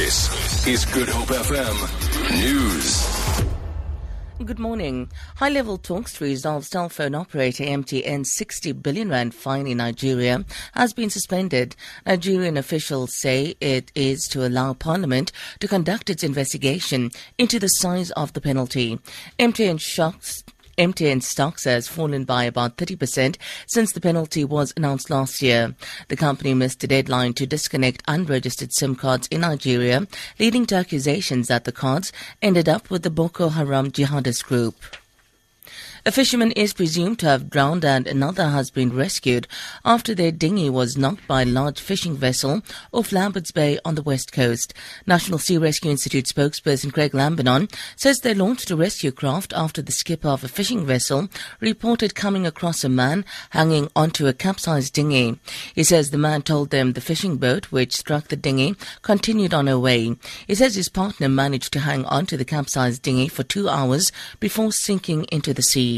This is Good Hope FM News. Good morning. High level talks to resolve cell phone operator MTN's 60 billion rand fine in Nigeria has been suspended. Nigerian officials say it is to allow Parliament to conduct its investigation into the size of the penalty. MTN shocks MTN stocks has fallen by about 30% since the penalty was announced last year. The company missed the deadline to disconnect unregistered SIM cards in Nigeria, leading to accusations that the cards ended up with the Boko Haram jihadist group. A fisherman is presumed to have drowned and another has been rescued after their dinghy was knocked by a large fishing vessel off Lambert's Bay on the west coast. National Sea Rescue Institute spokesperson Craig Lambinon says they launched a rescue craft after the skipper of a fishing vessel reported coming across a man hanging onto a capsized dinghy. He says the man told them the fishing boat, which struck the dinghy, continued on her way. He says his partner managed to hang onto the capsized dinghy for two hours before sinking into the sea.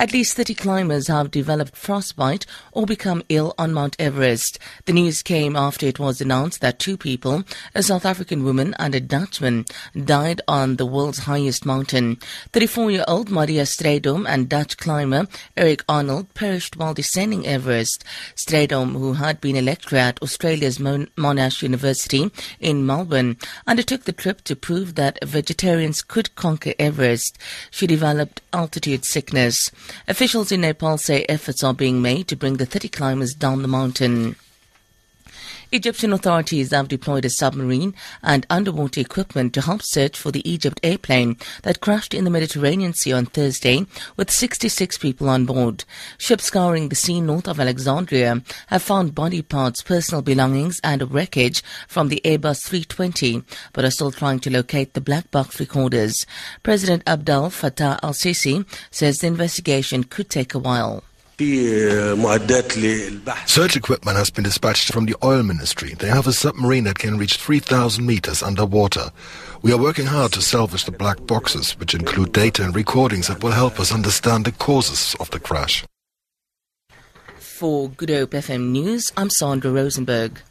At least 30 climbers have developed frostbite or become ill on Mount Everest. The news came after it was announced that two people, a South African woman and a Dutchman, died on the world's highest mountain. 34-year-old Maria Strydom and Dutch climber Eric Arnold perished while descending Everest. Strydom, who had been a lecturer at Australia's Monash University in Melbourne, undertook the trip to prove that vegetarians could conquer Everest. She developed altitude sickness. Officials in Nepal say efforts are being made to bring the 30 climbers down the mountain. Egyptian authorities have deployed a submarine and underwater equipment to help search for the EgyptAir plane that crashed in the Mediterranean Sea on Thursday with 66 people on board. Ships scouring the sea north of Alexandria have found body parts, personal belongings and wreckage from the Airbus 320, but are still trying to locate the black box recorders. President Abdel Fattah al-Sisi says the investigation could take a while. Search equipment has been dispatched from the oil ministry. They have a submarine that can reach 3,000 meters underwater. We are working hard to salvage the black boxes, which include data and recordings that will help us understand the causes of the crash. For Good Hope FM News, I'm Sandra Rosenberg.